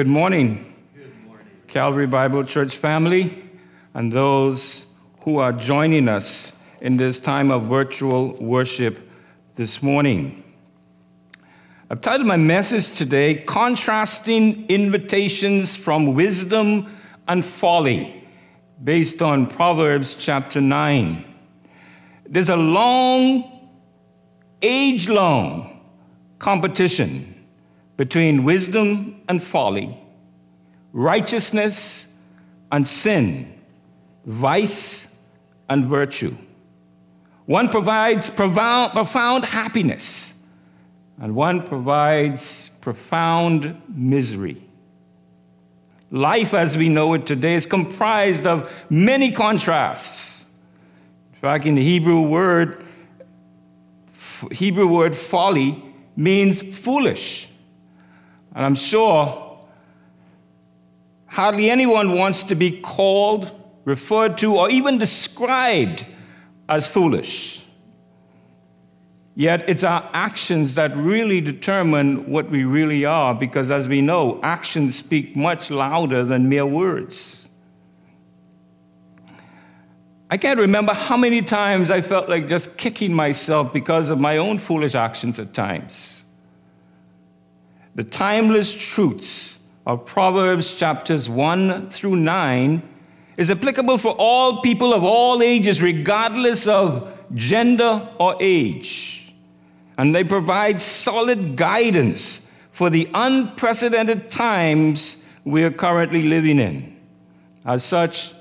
Good morning, Calvary Bible Church family, and those who are joining us in this time of virtual worship this morning. I've titled my message today, Contrasting Invitations from Wisdom and Folly, based on Proverbs chapter 9. There's a long, age long competition between wisdom and folly, righteousness and sin, vice and virtue. One provides profound, profound happiness, and one provides profound misery. Life as we know it today is comprised of many contrasts. In fact, in the Hebrew word, Hebrew word folly means foolish. And I'm sure hardly anyone wants to be called, referred to, or even described as foolish. Yet it's our actions that really determine what we really are, because as we know, actions speak much louder than mere words. I can't remember how many times I felt like just kicking myself because of my own foolish actions at times the timeless truths of Proverbs chapters 1 through 9 is applicable for all people of all ages, regardless of gender or age. And they provide solid guidance for the unprecedented times we are currently living in. As such,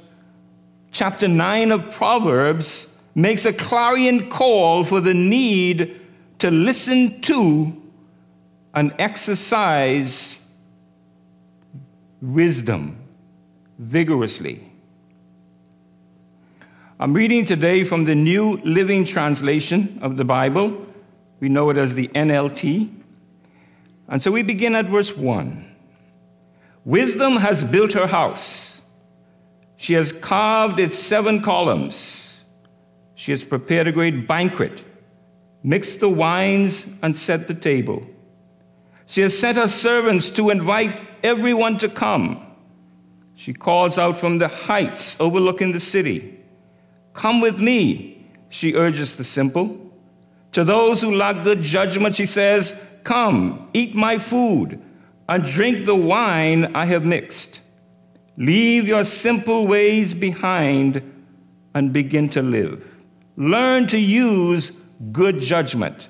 chapter 9 of Proverbs makes a clarion call for the need to listen to and exercise wisdom vigorously. I'm reading today from the New Living Translation of the Bible. We know it as the NLT. And so we begin at verse 1. Wisdom has built her house. She has carved its seven columns. She has prepared a great banquet, mixed the wines, and set the table. She has sent her servants to invite everyone to come. She calls out from the heights overlooking the city. Come with me, she urges the simple. To those who lack good judgment, she says, Come, eat my food, and drink the wine I have mixed. Leave your simple ways behind and begin to live. Learn to use good judgment.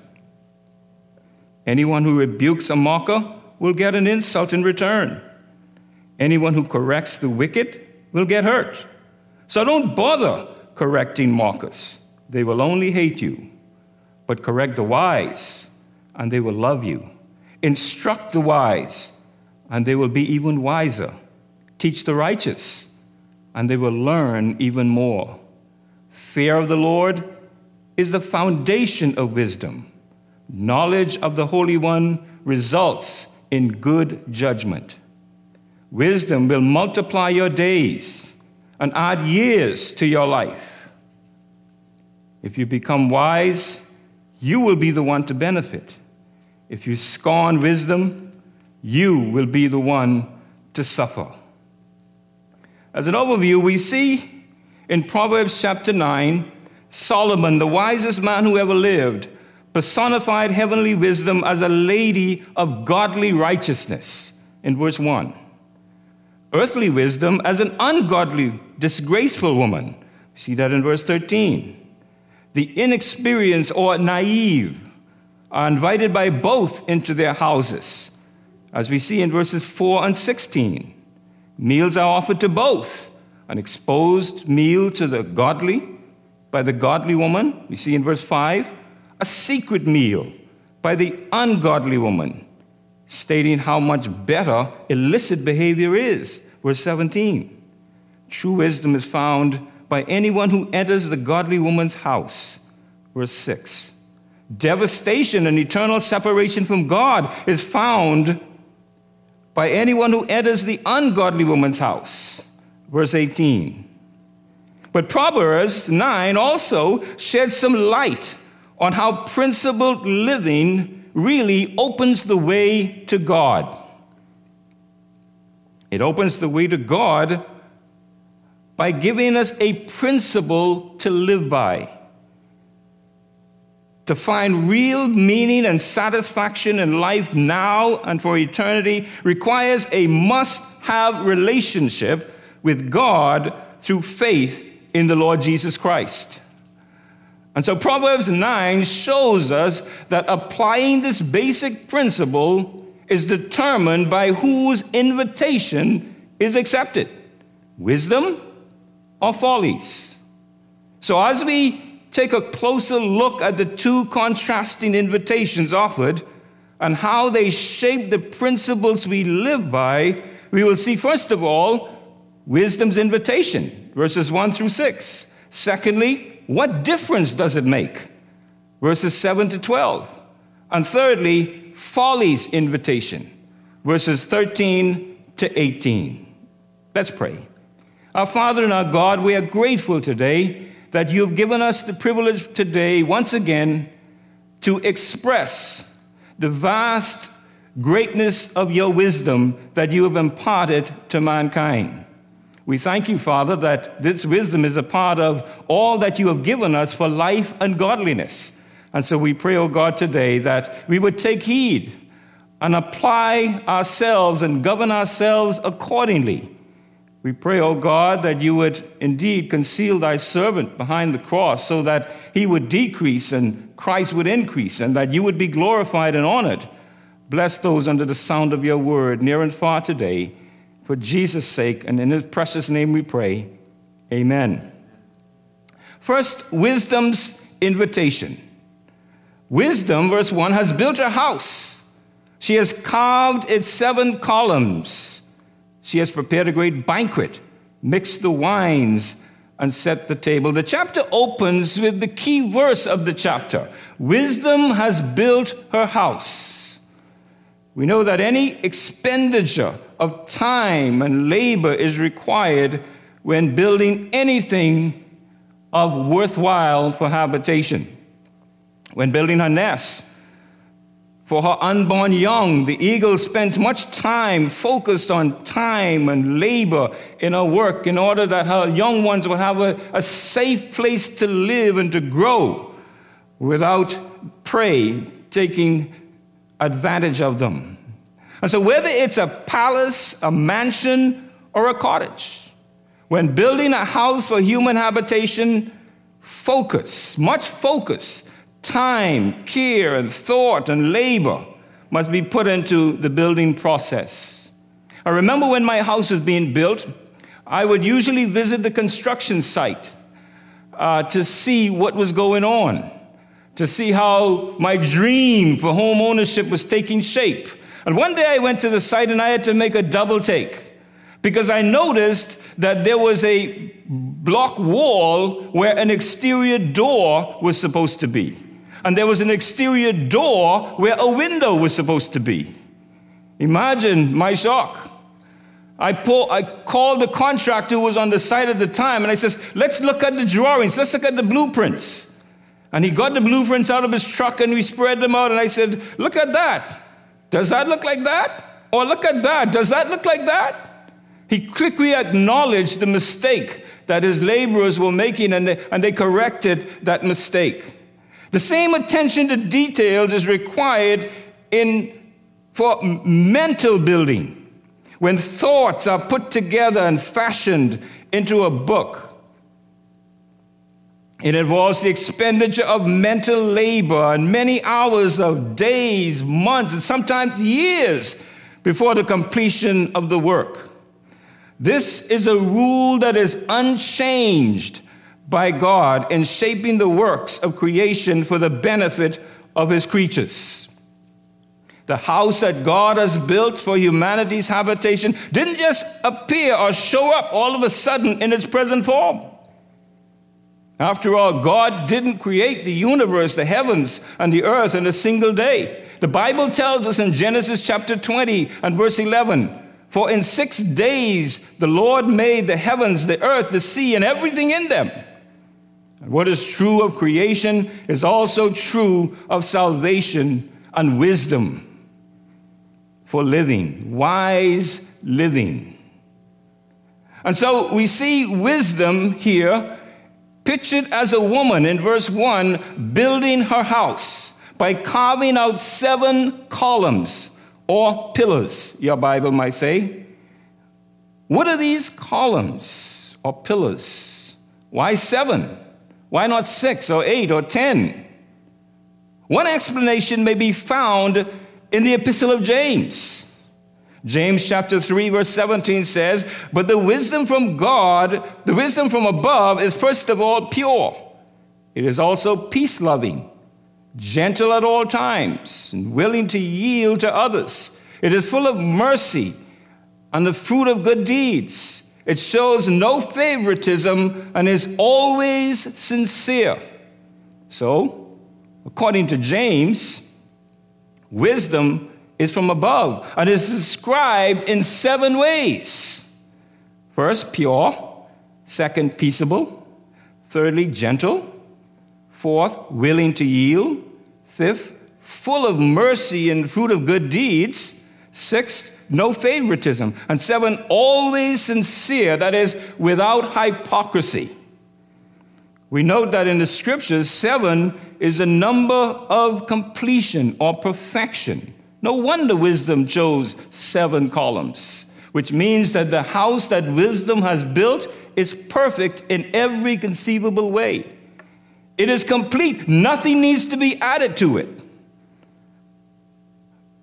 Anyone who rebukes a mocker will get an insult in return. Anyone who corrects the wicked will get hurt. So don't bother correcting mockers. They will only hate you. But correct the wise, and they will love you. Instruct the wise, and they will be even wiser. Teach the righteous, and they will learn even more. Fear of the Lord is the foundation of wisdom. Knowledge of the Holy One results in good judgment. Wisdom will multiply your days and add years to your life. If you become wise, you will be the one to benefit. If you scorn wisdom, you will be the one to suffer. As an overview, we see in Proverbs chapter 9, Solomon, the wisest man who ever lived, personified heavenly wisdom as a lady of godly righteousness in verse 1. Earthly wisdom as an ungodly, disgraceful woman. See that in verse 13. The inexperienced or naive are invited by both into their houses, as we see in verses 4 and 16. Meals are offered to both an exposed meal to the godly by the godly woman, we see in verse 5, a secret meal by the ungodly woman, stating how much better illicit behavior is. Verse 17. True wisdom is found by anyone who enters the godly woman's house. Verse 6. Devastation and eternal separation from God is found by anyone who enters the ungodly woman's house. Verse 18. But Proverbs 9 also sheds some light on how principled living really opens the way to God. It opens the way to God by giving us a principle to live by. To find real meaning and satisfaction in life now and for eternity requires a must have relationship with God through faith in the Lord Jesus Christ. And so Proverbs 9 shows us that applying this basic principle is determined by whose invitation is accepted wisdom or follies. So as we take a closer look at the two contrasting invitations offered and how they shape the principles we live by, we will see, first of all, wisdom's invitation, verses 1 through 6. Secondly, what difference does it make? Verses 7 to 12. And thirdly, folly's invitation, verses 13 to 18. Let's pray. Our Father and our God, we are grateful today that you have given us the privilege today, once again, to express the vast greatness of your wisdom that you have imparted to mankind. We thank you, Father, that this wisdom is a part of all that you have given us for life and godliness. And so we pray, O oh God, today that we would take heed and apply ourselves and govern ourselves accordingly. We pray, O oh God, that you would indeed conceal thy servant behind the cross so that he would decrease and Christ would increase and that you would be glorified and honored. Bless those under the sound of your word, near and far today. For Jesus' sake, and in his precious name we pray. Amen. First, wisdom's invitation. Wisdom, verse 1, has built a house. She has carved its seven columns. She has prepared a great banquet, mixed the wines, and set the table. The chapter opens with the key verse of the chapter Wisdom has built her house. We know that any expenditure of time and labor is required when building anything of worthwhile for habitation. When building her nest for her unborn young, the eagle spends much time focused on time and labor in her work in order that her young ones will have a, a safe place to live and to grow without prey taking advantage of them. And so, whether it's a palace, a mansion, or a cottage, when building a house for human habitation, focus, much focus, time, care, and thought and labor must be put into the building process. I remember when my house was being built, I would usually visit the construction site uh, to see what was going on, to see how my dream for home ownership was taking shape. And one day I went to the site and I had to make a double take because I noticed that there was a block wall where an exterior door was supposed to be. And there was an exterior door where a window was supposed to be. Imagine my shock. I, pull, I called the contractor who was on the site at the time and I says, let's look at the drawings, let's look at the blueprints. And he got the blueprints out of his truck and we spread them out and I said, look at that. Does that look like that? Or look at that. Does that look like that? He quickly acknowledged the mistake that his laborers were making and they, and they corrected that mistake. The same attention to details is required in, for mental building. When thoughts are put together and fashioned into a book, it involves the expenditure of mental labor and many hours of days, months, and sometimes years before the completion of the work. This is a rule that is unchanged by God in shaping the works of creation for the benefit of his creatures. The house that God has built for humanity's habitation didn't just appear or show up all of a sudden in its present form. After all, God didn't create the universe, the heavens, and the earth in a single day. The Bible tells us in Genesis chapter 20 and verse 11 For in six days the Lord made the heavens, the earth, the sea, and everything in them. And what is true of creation is also true of salvation and wisdom for living, wise living. And so we see wisdom here pictured as a woman in verse 1 building her house by carving out seven columns or pillars, your Bible might say. What are these columns or pillars? Why seven? Why not six or eight or ten? One explanation may be found in the Epistle of James. James chapter 3 verse 17 says, "But the wisdom from God, the wisdom from above is first of all pure. It is also peace-loving, gentle at all times, and willing to yield to others. It is full of mercy and the fruit of good deeds. It shows no favoritism and is always sincere." So, according to James, wisdom is from above and is described in seven ways. First, pure. Second, peaceable. Thirdly, gentle. Fourth, willing to yield. Fifth, full of mercy and fruit of good deeds. Sixth, no favoritism. And seven, always sincere, that is, without hypocrisy. We note that in the scriptures, seven is a number of completion or perfection. No wonder wisdom chose seven columns, which means that the house that wisdom has built is perfect in every conceivable way. It is complete, nothing needs to be added to it.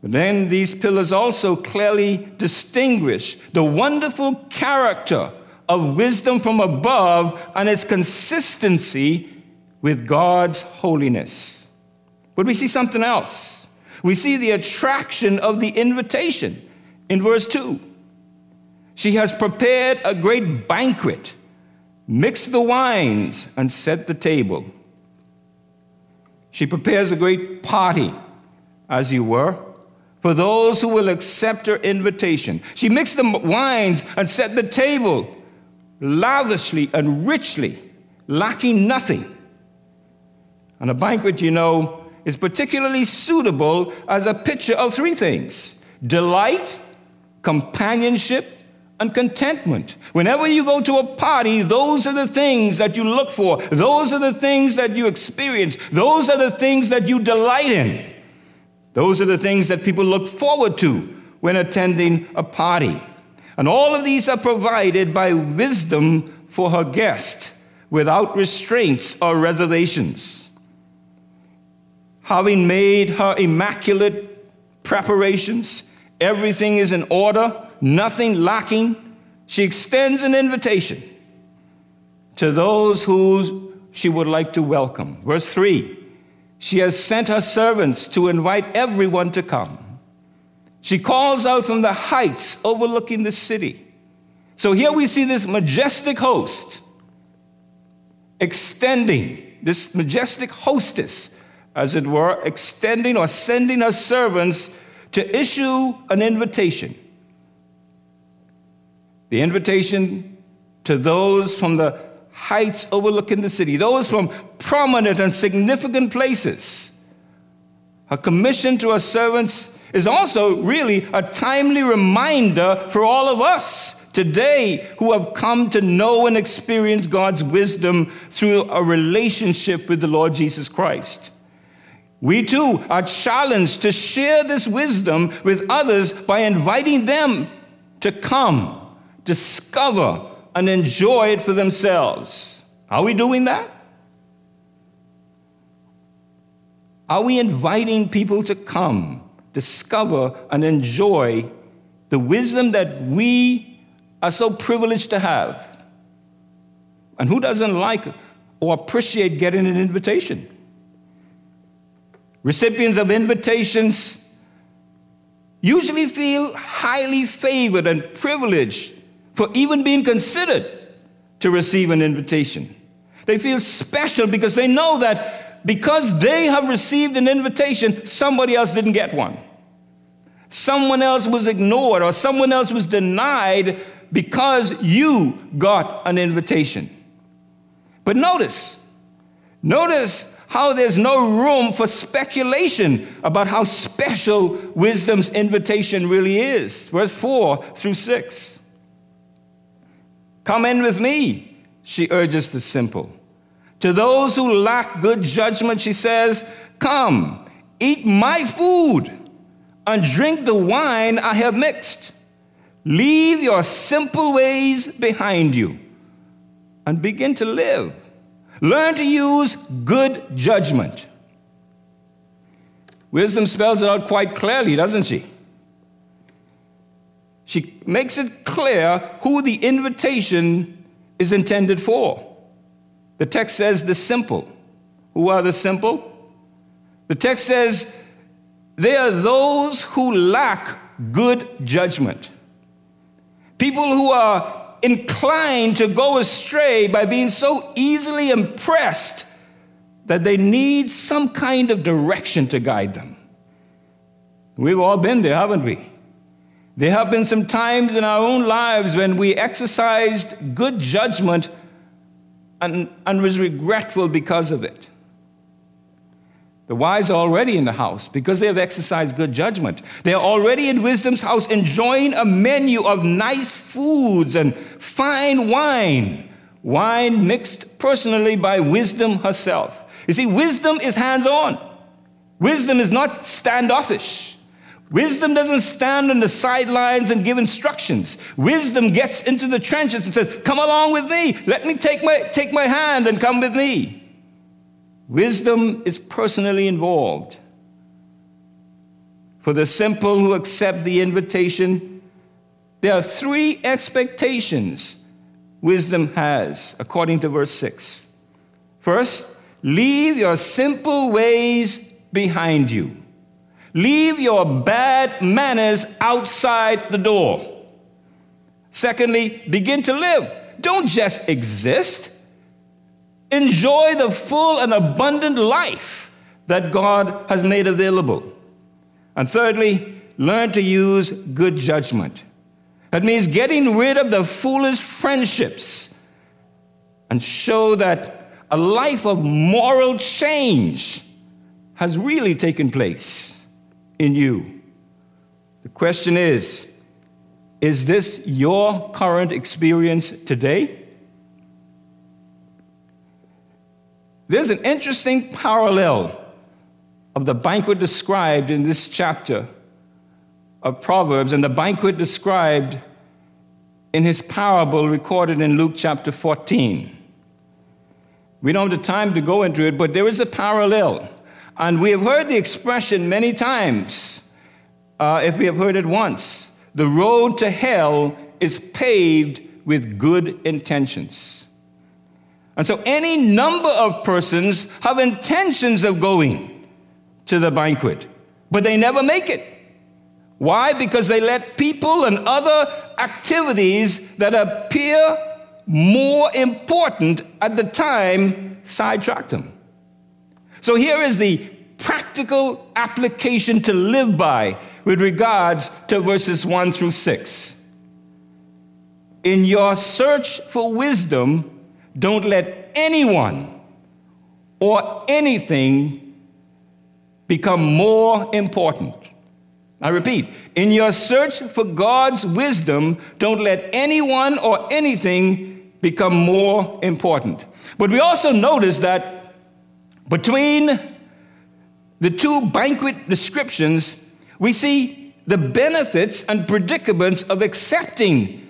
But then these pillars also clearly distinguish the wonderful character of wisdom from above and its consistency with God's holiness. But we see something else we see the attraction of the invitation in verse 2. She has prepared a great banquet, mixed the wines, and set the table. She prepares a great party, as you were, for those who will accept her invitation. She mixed the wines and set the table lavishly and richly, lacking nothing. And a banquet, you know, is particularly suitable as a picture of three things delight, companionship, and contentment. Whenever you go to a party, those are the things that you look for. Those are the things that you experience. Those are the things that you delight in. Those are the things that people look forward to when attending a party. And all of these are provided by wisdom for her guest without restraints or reservations having made her immaculate preparations, everything is in order, nothing lacking, she extends an invitation to those who she would like to welcome. Verse 3 She has sent her servants to invite everyone to come. She calls out from the heights overlooking the city. So here we see this majestic host extending, this majestic hostess as it were, extending or sending her servants to issue an invitation. The invitation to those from the heights overlooking the city, those from prominent and significant places. Her commission to her servants is also really a timely reminder for all of us today who have come to know and experience God's wisdom through a relationship with the Lord Jesus Christ. We too are challenged to share this wisdom with others by inviting them to come, discover, and enjoy it for themselves. Are we doing that? Are we inviting people to come, discover, and enjoy the wisdom that we are so privileged to have? And who doesn't like or appreciate getting an invitation? Recipients of invitations usually feel highly favored and privileged for even being considered to receive an invitation. They feel special because they know that because they have received an invitation, somebody else didn't get one. Someone else was ignored or someone else was denied because you got an invitation. But notice, notice how there's no room for speculation about how special wisdom's invitation really is. Verse 4 through 6. Come in with me, she urges the simple. To those who lack good judgment, she says, Come, eat my food and drink the wine I have mixed. Leave your simple ways behind you and begin to live. Learn to use good judgment. Wisdom spells it out quite clearly, doesn't she? She makes it clear who the invitation is intended for. The text says the simple. Who are the simple? The text says they are those who lack good judgment. People who are inclined to go astray by being so easily impressed that they need some kind of direction to guide them. We've all been there, haven't we? There have been some times in our own lives when we exercised good judgment and, and was regretful because of it. The wise are already in the house because they have exercised good judgment. They are already in wisdom's house enjoying a menu of nice foods and fine wine, wine mixed personally by wisdom herself. You see, wisdom is hands on, wisdom is not standoffish. Wisdom doesn't stand on the sidelines and give instructions. Wisdom gets into the trenches and says, Come along with me. Let me take my, take my hand and come with me. Wisdom is personally involved. For the simple who accept the invitation, there are three expectations wisdom has, according to verse 6. First, leave your simple ways behind you. Leave your bad manners outside the door. Secondly, begin to live. Don't just exist. Enjoy the full and abundant life that God has made available. And thirdly, learn to use good judgment. That means getting rid of the foolish friendships and show that a life of moral change has really taken place in you. The question is is this your current experience today? There's an interesting parallel of the banquet described in this chapter of Proverbs and the banquet described in his parable recorded in Luke chapter 14. We don't have the time to go into it, but there is a parallel. And we have heard the expression many times, uh, if we have heard it once. The road to hell is paved with good intentions. And so any number of persons have intentions of going to the banquet, but they never make it. Why? Because they let people and other activities that appear more important at the time sidetrack them. So here is the practical application to live by with regards to verses 1 through 6. In your search for wisdom, don't let anyone or anything become more important. I repeat, in your search for God's wisdom, don't let anyone or anything become more important. But we also notice that between the two banquet descriptions, we see the benefits and predicaments of accepting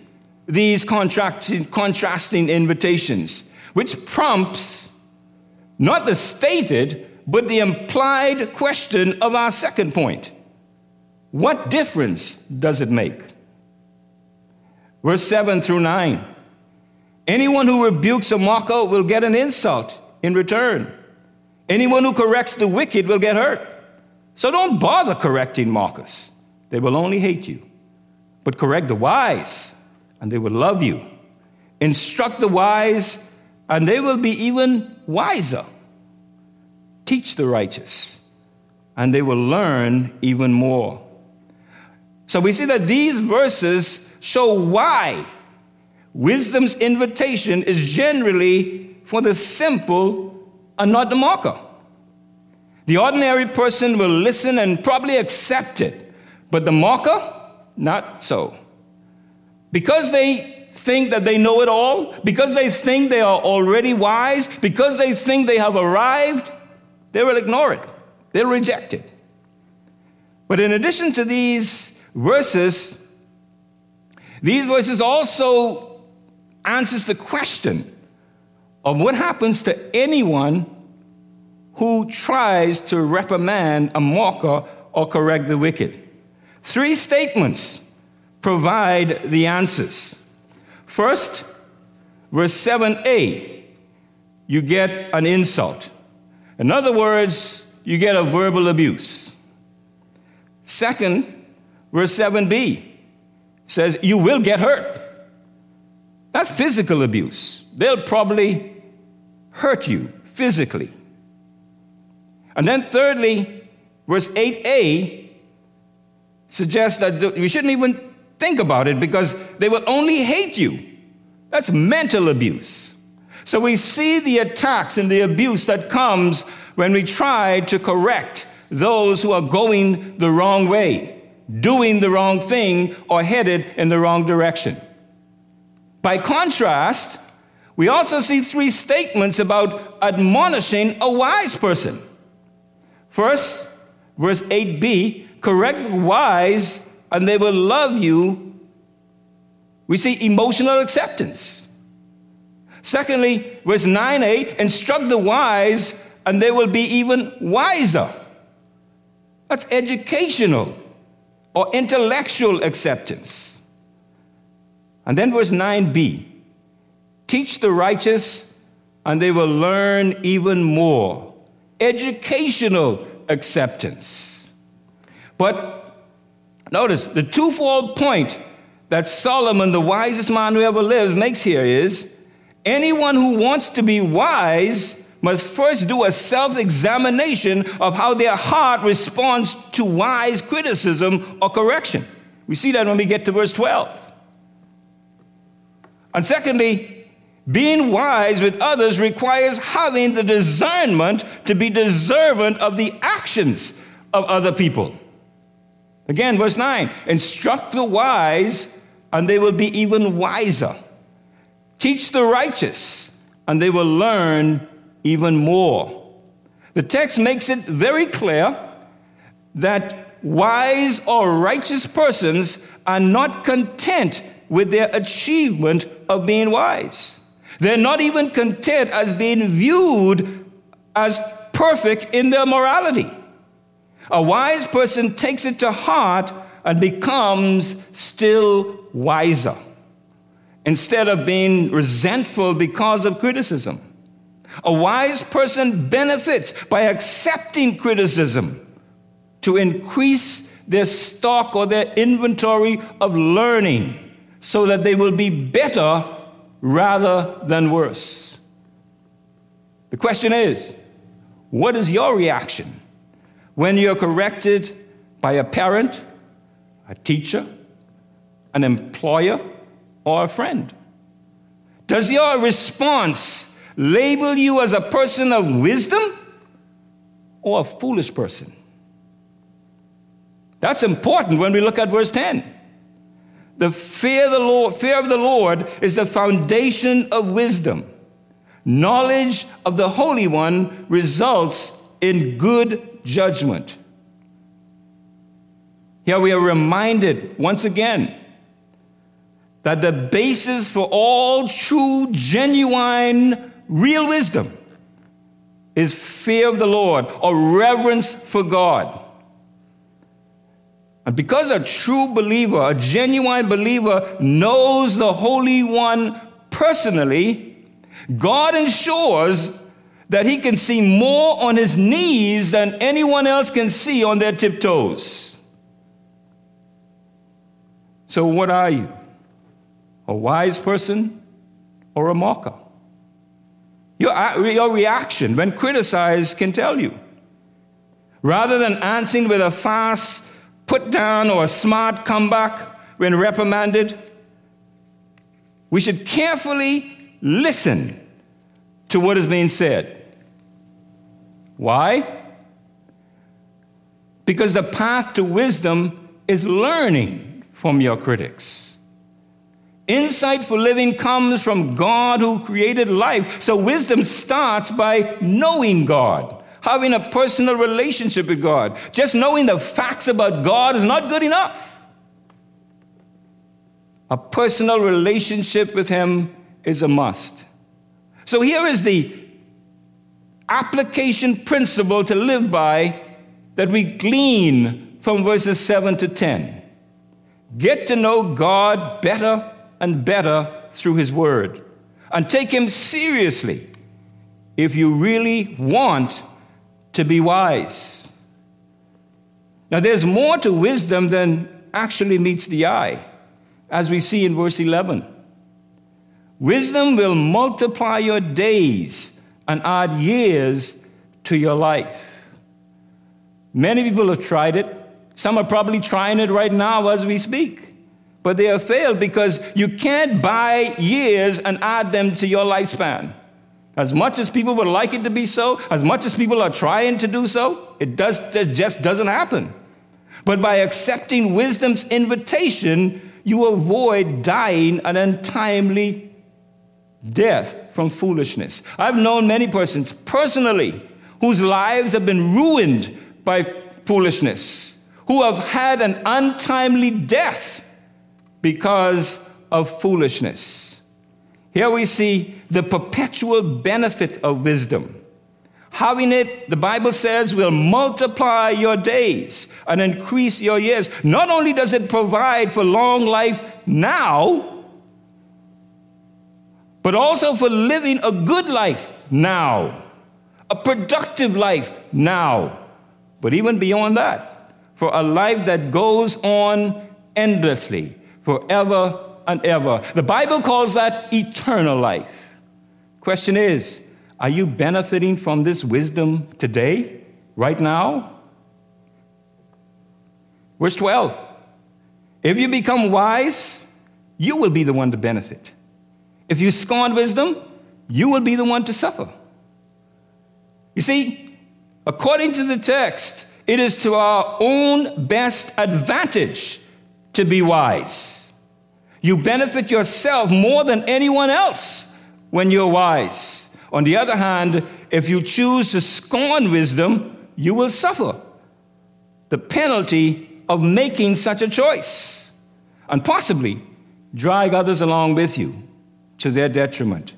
these contrasting invitations, which prompts not the stated, but the implied question of our second point What difference does it make? Verse 7 through 9. Anyone who rebukes a mocker will get an insult in return. Anyone who corrects the wicked will get hurt. So don't bother correcting mockers, they will only hate you. But correct the wise and they will love you. Instruct the wise, and they will be even wiser. Teach the righteous, and they will learn even more. So we see that these verses show why wisdom's invitation is generally for the simple and not the mocker. The ordinary person will listen and probably accept it, but the mocker, not so because they think that they know it all, because they think they are already wise, because they think they have arrived, they will ignore it. They'll reject it. But in addition to these verses, these verses also answers the question of what happens to anyone who tries to reprimand a mocker or correct the wicked. Three statements provide the answers. First, verse 7a, you get an insult. In other words, you get a verbal abuse. Second, verse 7b says, You will get hurt. That's physical abuse. They'll probably hurt you physically. And then, thirdly, verse 8a suggests that we shouldn't even think about it because they will only hate you. That's mental abuse. So we see the attacks and the abuse that comes when we try to correct those who are going the wrong way, doing the wrong thing, or headed in the wrong direction. By contrast, we also see three statements about admonishing a wise person. First, verse 8b correct the wise, and they will love you. We see emotional acceptance. Secondly, verse 9a instruct the wise, and they will be even wiser. That's educational or intellectual acceptance. And then verse 9b teach the righteous, and they will learn even more. Educational acceptance. But notice the twofold point that Solomon, the wisest man who ever lived, makes here is anyone who wants to be wise must first do a self examination of how their heart responds to wise criticism or correction. We see that when we get to verse 12. And secondly, being wise with others requires having the discernment to be deserving of the actions of other people. Again, verse 9 instruct the wise, and they will be even wiser. Teach the righteous, and they will learn even more. The text makes it very clear that wise or righteous persons are not content with their achievement of being wise. They're not even content as being viewed as perfect in their morality. A wise person takes it to heart and becomes still wiser instead of being resentful because of criticism. A wise person benefits by accepting criticism to increase their stock or their inventory of learning so that they will be better rather than worse. The question is what is your reaction when you're corrected by a parent, a teacher, an employer, or a friend? Does your response label you as a person of wisdom or a foolish person? That's important when we look at verse 10. The fear of the Lord, fear of the Lord is the foundation of wisdom. Knowledge of the Holy One results in good judgment. Here we are reminded once again that the basis for all true, genuine real wisdom is fear of the Lord or reverence for God. And because a true believer, a genuine believer, knows the Holy One personally, God ensures that he can see more on his knees than anyone else can see on their tiptoes. So, what are you? A wise person or a mocker? Your, uh, your reaction when criticized can tell you. Rather than answering with a fast put down or a smart comeback when reprimanded, we should carefully listen to what is being said. Why? Because the path to wisdom is learning from your critics. Insight for living comes from God who created life. So wisdom starts by knowing God, having a personal relationship with God. Just knowing the facts about God is not good enough. A personal relationship with Him is a must. So here is the application principle to live by that we glean from verses 7 to 10. Get to know God better and better through His Word. And take Him seriously if you really want to be wise. Now, there's more to wisdom than actually meets the eye, as we see in verse 11. Wisdom will multiply your days and add years to your life. Many people have tried it. Some are probably trying it right now as we speak but they have failed because you can't buy years and add them to your lifespan. As much as people would like it to be so, as much as people are trying to do so, it, does, it just doesn't happen. But by accepting wisdom's invitation, you avoid dying an untimely death from foolishness. I've known many persons personally whose lives have been ruined by foolishness, who have had an untimely death because of foolishness. Here we see the perpetual benefit of wisdom. Having it, the Bible says, will multiply your days and increase your years. Not only does it provide for long life now, but also for living a good life now, a productive life now, but even beyond that, for a life that goes on endlessly, forever and ever. The Bible calls that eternal life. Question is, are you benefiting from this wisdom today, right now? Verse 12. If you become wise, you will be the one to benefit. If you scorn wisdom, you will be the one to suffer. You see, according to the text, it is to our own best advantage to be wise. You benefit yourself more than anyone else when you're wise. On the other hand, if you choose to scorn wisdom, you will suffer the penalty of making such a choice and possibly drag others along with you to their detriment.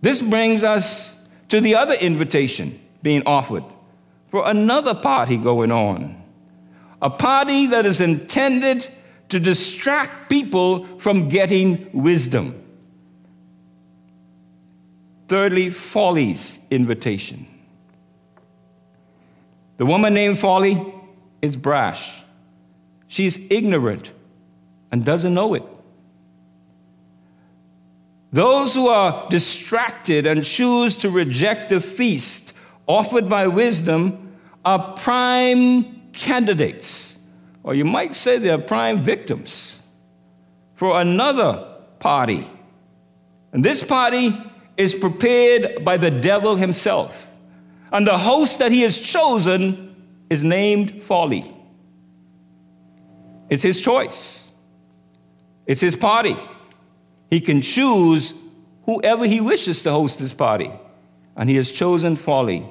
This brings us to the other invitation being offered for another party going on. A party that is intended to distract people from getting wisdom. Thirdly, Folly's invitation. The woman named Folly is brash. She's ignorant and doesn't know it. Those who are distracted and choose to reject the feast offered by wisdom are prime candidates or you might say they're prime victims for another party. And this party is prepared by the devil himself. And the host that he has chosen is named Folly. It's his choice, it's his party. He can choose whoever he wishes to host his party, and he has chosen Folly.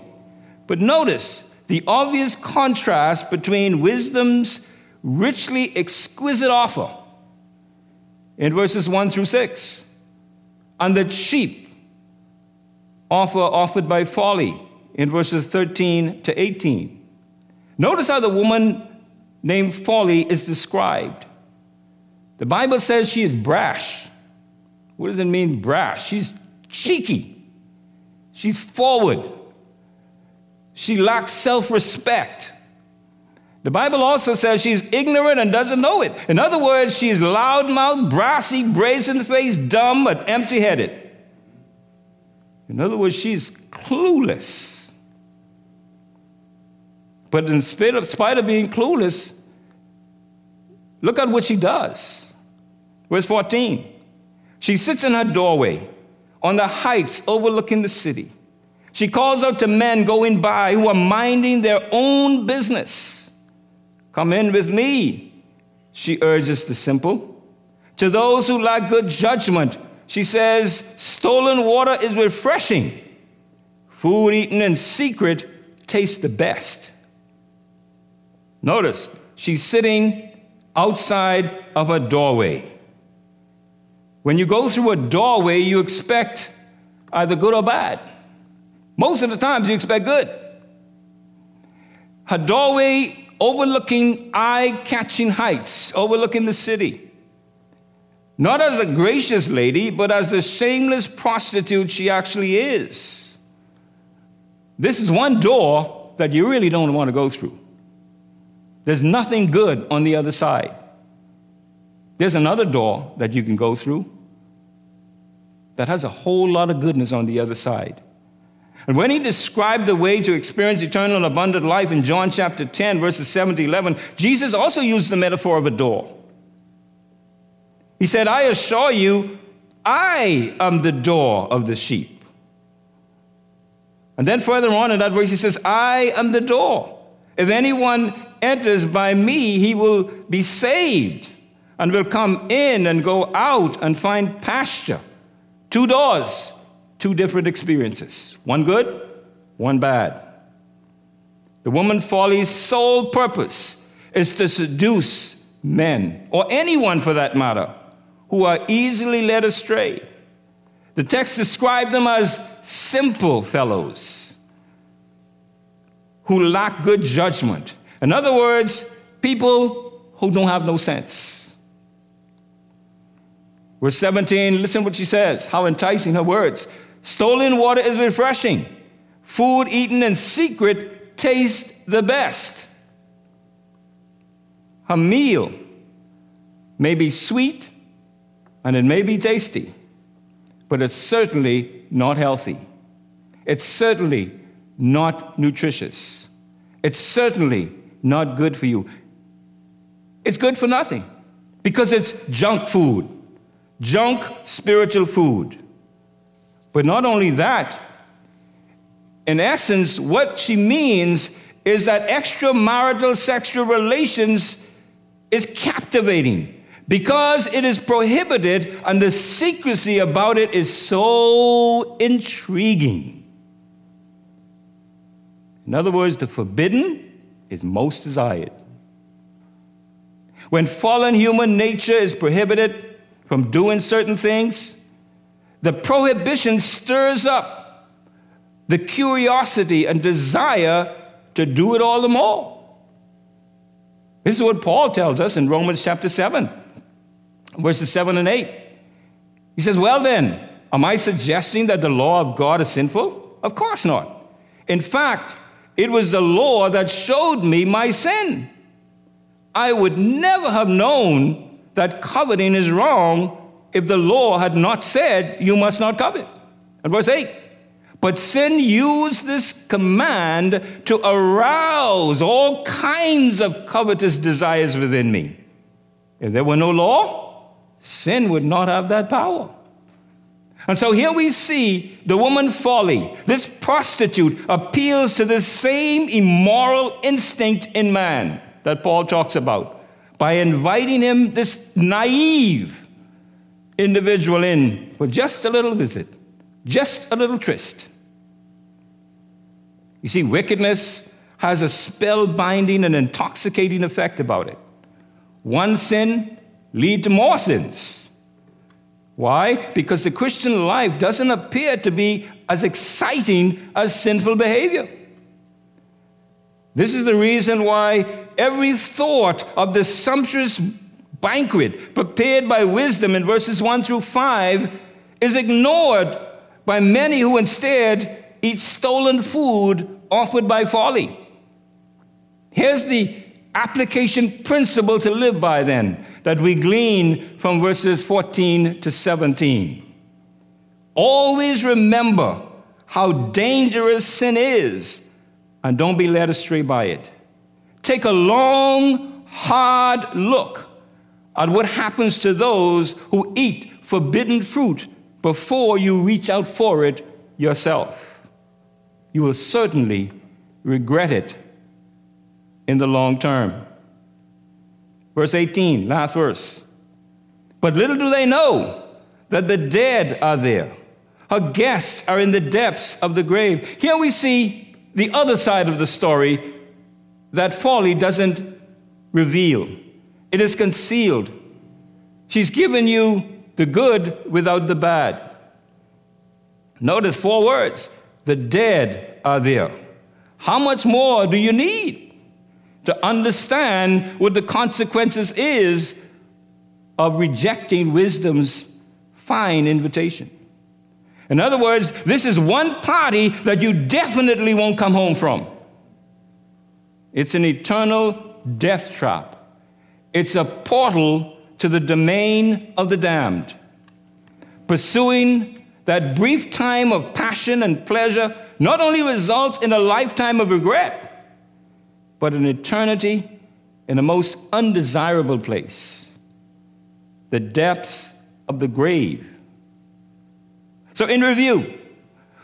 But notice the obvious contrast between wisdom's richly exquisite offer in verses 1 through 6, and the cheap offer offered by folly in verses 13 to 18. Notice how the woman named Folly is described. The Bible says she is brash. What does it mean, brash? She's cheeky, she's forward, she lacks self respect. The Bible also says she's ignorant and doesn't know it. In other words, she's loudmouth, brassy, brazen faced, dumb, but empty headed. In other words, she's clueless. But in spite of, spite of being clueless, look at what she does. Verse 14. She sits in her doorway on the heights overlooking the city. She calls out to men going by who are minding their own business. Come in with me, she urges the simple. To those who lack good judgment, she says, stolen water is refreshing. Food eaten in secret tastes the best. Notice, she's sitting outside of a doorway. When you go through a doorway, you expect either good or bad. Most of the times, you expect good. A doorway overlooking eye catching heights, overlooking the city. Not as a gracious lady, but as the shameless prostitute she actually is. This is one door that you really don't want to go through. There's nothing good on the other side. There's another door that you can go through that has a whole lot of goodness on the other side. And when he described the way to experience eternal and abundant life in John chapter 10, verses 7 to 11, Jesus also used the metaphor of a door. He said, I assure you, I am the door of the sheep. And then further on in that verse, he says, I am the door. If anyone enters by me, he will be saved and will come in and go out and find pasture. Two doors, two different experiences one good, one bad. The woman folly's sole purpose is to seduce men, or anyone for that matter, who are easily led astray. The text describes them as simple fellows who lack good judgment. In other words, people who don't have no sense. Verse 17, listen what she says, how enticing her words. Stolen water is refreshing. Food eaten in secret tastes the best. Her meal may be sweet and it may be tasty, but it's certainly not healthy. It's certainly not nutritious. It's certainly not good for you. It's good for nothing because it's junk food, junk spiritual food. But not only that, in essence, what she means is that extramarital sexual relations is captivating because it is prohibited and the secrecy about it is so intriguing. In other words, the forbidden is most desired. When fallen human nature is prohibited from doing certain things, the prohibition stirs up the curiosity and desire to do it all the more. This is what Paul tells us in Romans chapter 7 verses 7 and 8. He says, Well, then, am I suggesting that the law of God is sinful? Of course not. In fact, it was the law that showed me my sin. I would never have known that coveting is wrong if the law had not said, You must not covet. And verse 8. But sin used this command to arouse all kinds of covetous desires within me. If there were no law, sin would not have that power. And so here we see the woman folly. This prostitute appeals to the same immoral instinct in man that Paul talks about by inviting him, this naive individual, in for just a little visit, just a little tryst. You see, wickedness has a spellbinding and intoxicating effect about it. One sin lead to more sins. Why? Because the Christian life doesn't appear to be as exciting as sinful behavior. This is the reason why every thought of the sumptuous banquet prepared by wisdom in verses 1 through 5 is ignored by many who instead eat stolen food offered by folly. Here's the application principle to live by then that we glean from verses 14 to 17. Always remember how dangerous sin is and don't be led astray by it. Take a long, hard look at what happens to those who eat forbidden fruit before you reach out for it yourself. You will certainly regret it in the long term. Verse 18, last verse. But little do they know that the dead are there. Her guests are in the depths of the grave. Here we see the other side of the story that folly doesn't reveal, it is concealed. She's given you the good without the bad. Notice four words the dead are there. How much more do you need to understand what the consequences is of rejecting wisdom's fine invitation? In other words, this is one party that you definitely won't come home from. It's an eternal death trap. It's a portal to the domain of the damned. Pursuing that brief time of passion and pleasure not only results in a lifetime of regret, but an eternity in a most undesirable place the depths of the grave. So, in review,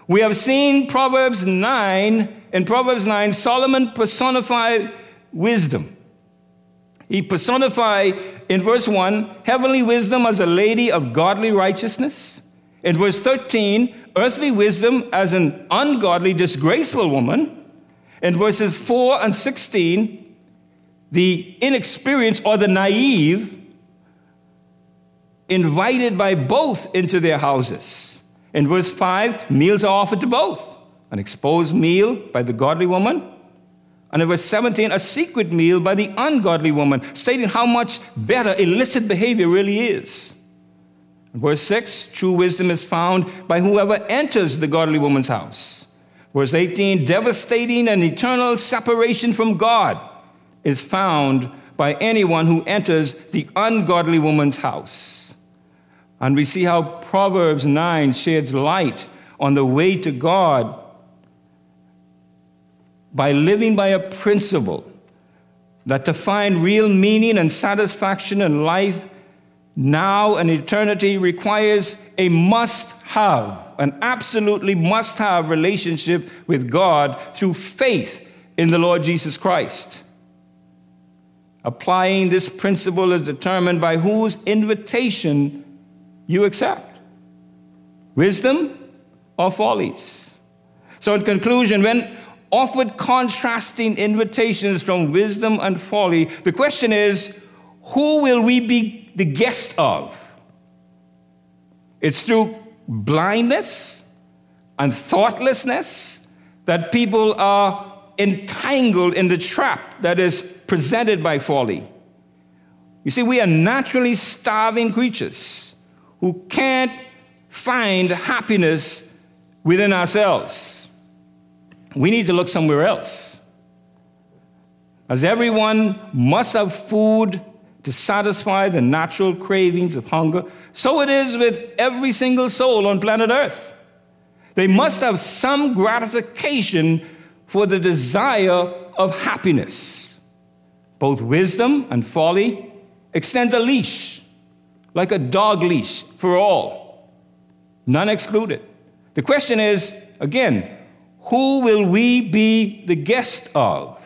we have seen Proverbs 9. In Proverbs 9, Solomon personified wisdom. He personified in verse 1 heavenly wisdom as a lady of godly righteousness. In verse 13, earthly wisdom as an ungodly, disgraceful woman. In verses 4 and 16, the inexperienced or the naive invited by both into their houses. In verse 5, meals are offered to both an exposed meal by the godly woman, and in verse 17, a secret meal by the ungodly woman, stating how much better illicit behavior really is. In verse 6, true wisdom is found by whoever enters the godly woman's house. Verse 18, devastating and eternal separation from God is found by anyone who enters the ungodly woman's house. And we see how Proverbs 9 sheds light on the way to God by living by a principle that to find real meaning and satisfaction in life now and eternity requires a must have, an absolutely must have relationship with God through faith in the Lord Jesus Christ. Applying this principle is determined by whose invitation you accept wisdom or follies. So, in conclusion, when offered contrasting invitations from wisdom and folly, the question is who will we be the guest of? It's through blindness and thoughtlessness that people are entangled in the trap that is presented by folly. You see, we are naturally starving creatures who can't find happiness within ourselves. We need to look somewhere else. As everyone must have food to satisfy the natural cravings of hunger, so it is with every single soul on planet Earth. They must have some gratification for the desire of happiness. Both wisdom and folly extends a leash like a dog leash for all, none excluded. The question is again, who will we be the guest of?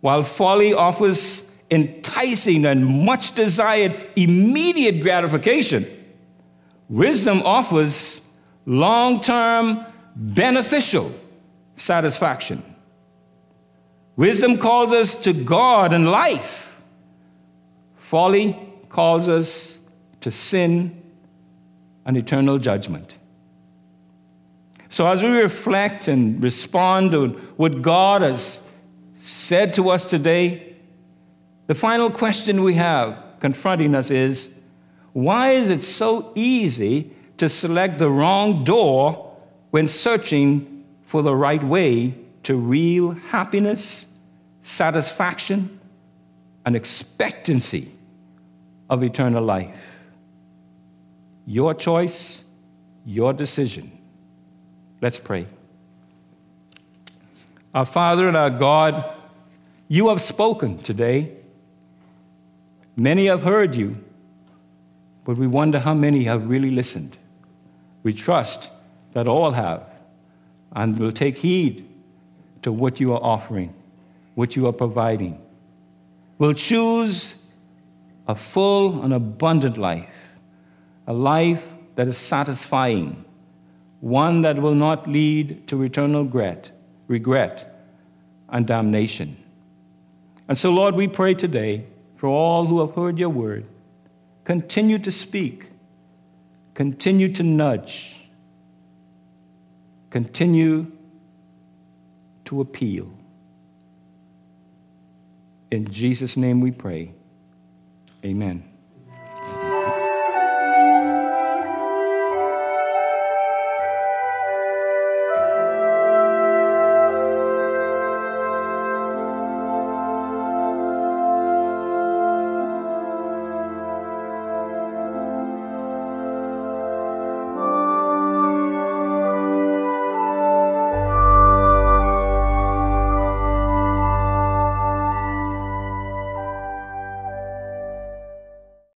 While folly offers enticing and much desired immediate gratification, wisdom offers long term beneficial satisfaction. Wisdom calls us to God and life. Folly calls us to sin and eternal judgment. So, as we reflect and respond to what God has said to us today, the final question we have confronting us is why is it so easy to select the wrong door when searching for the right way to real happiness, satisfaction, and expectancy of eternal life. Your choice, your decision. Let's pray. Our Father and our God, you have spoken today. Many have heard you, but we wonder how many have really listened. We trust that all have and will take heed to what you are offering, what you are providing. Will choose a full and abundant life, a life that is satisfying, one that will not lead to eternal regret, regret and damnation. And so, Lord, we pray today for all who have heard your word. Continue to speak, continue to nudge, continue to appeal. In Jesus' name we pray. Amen.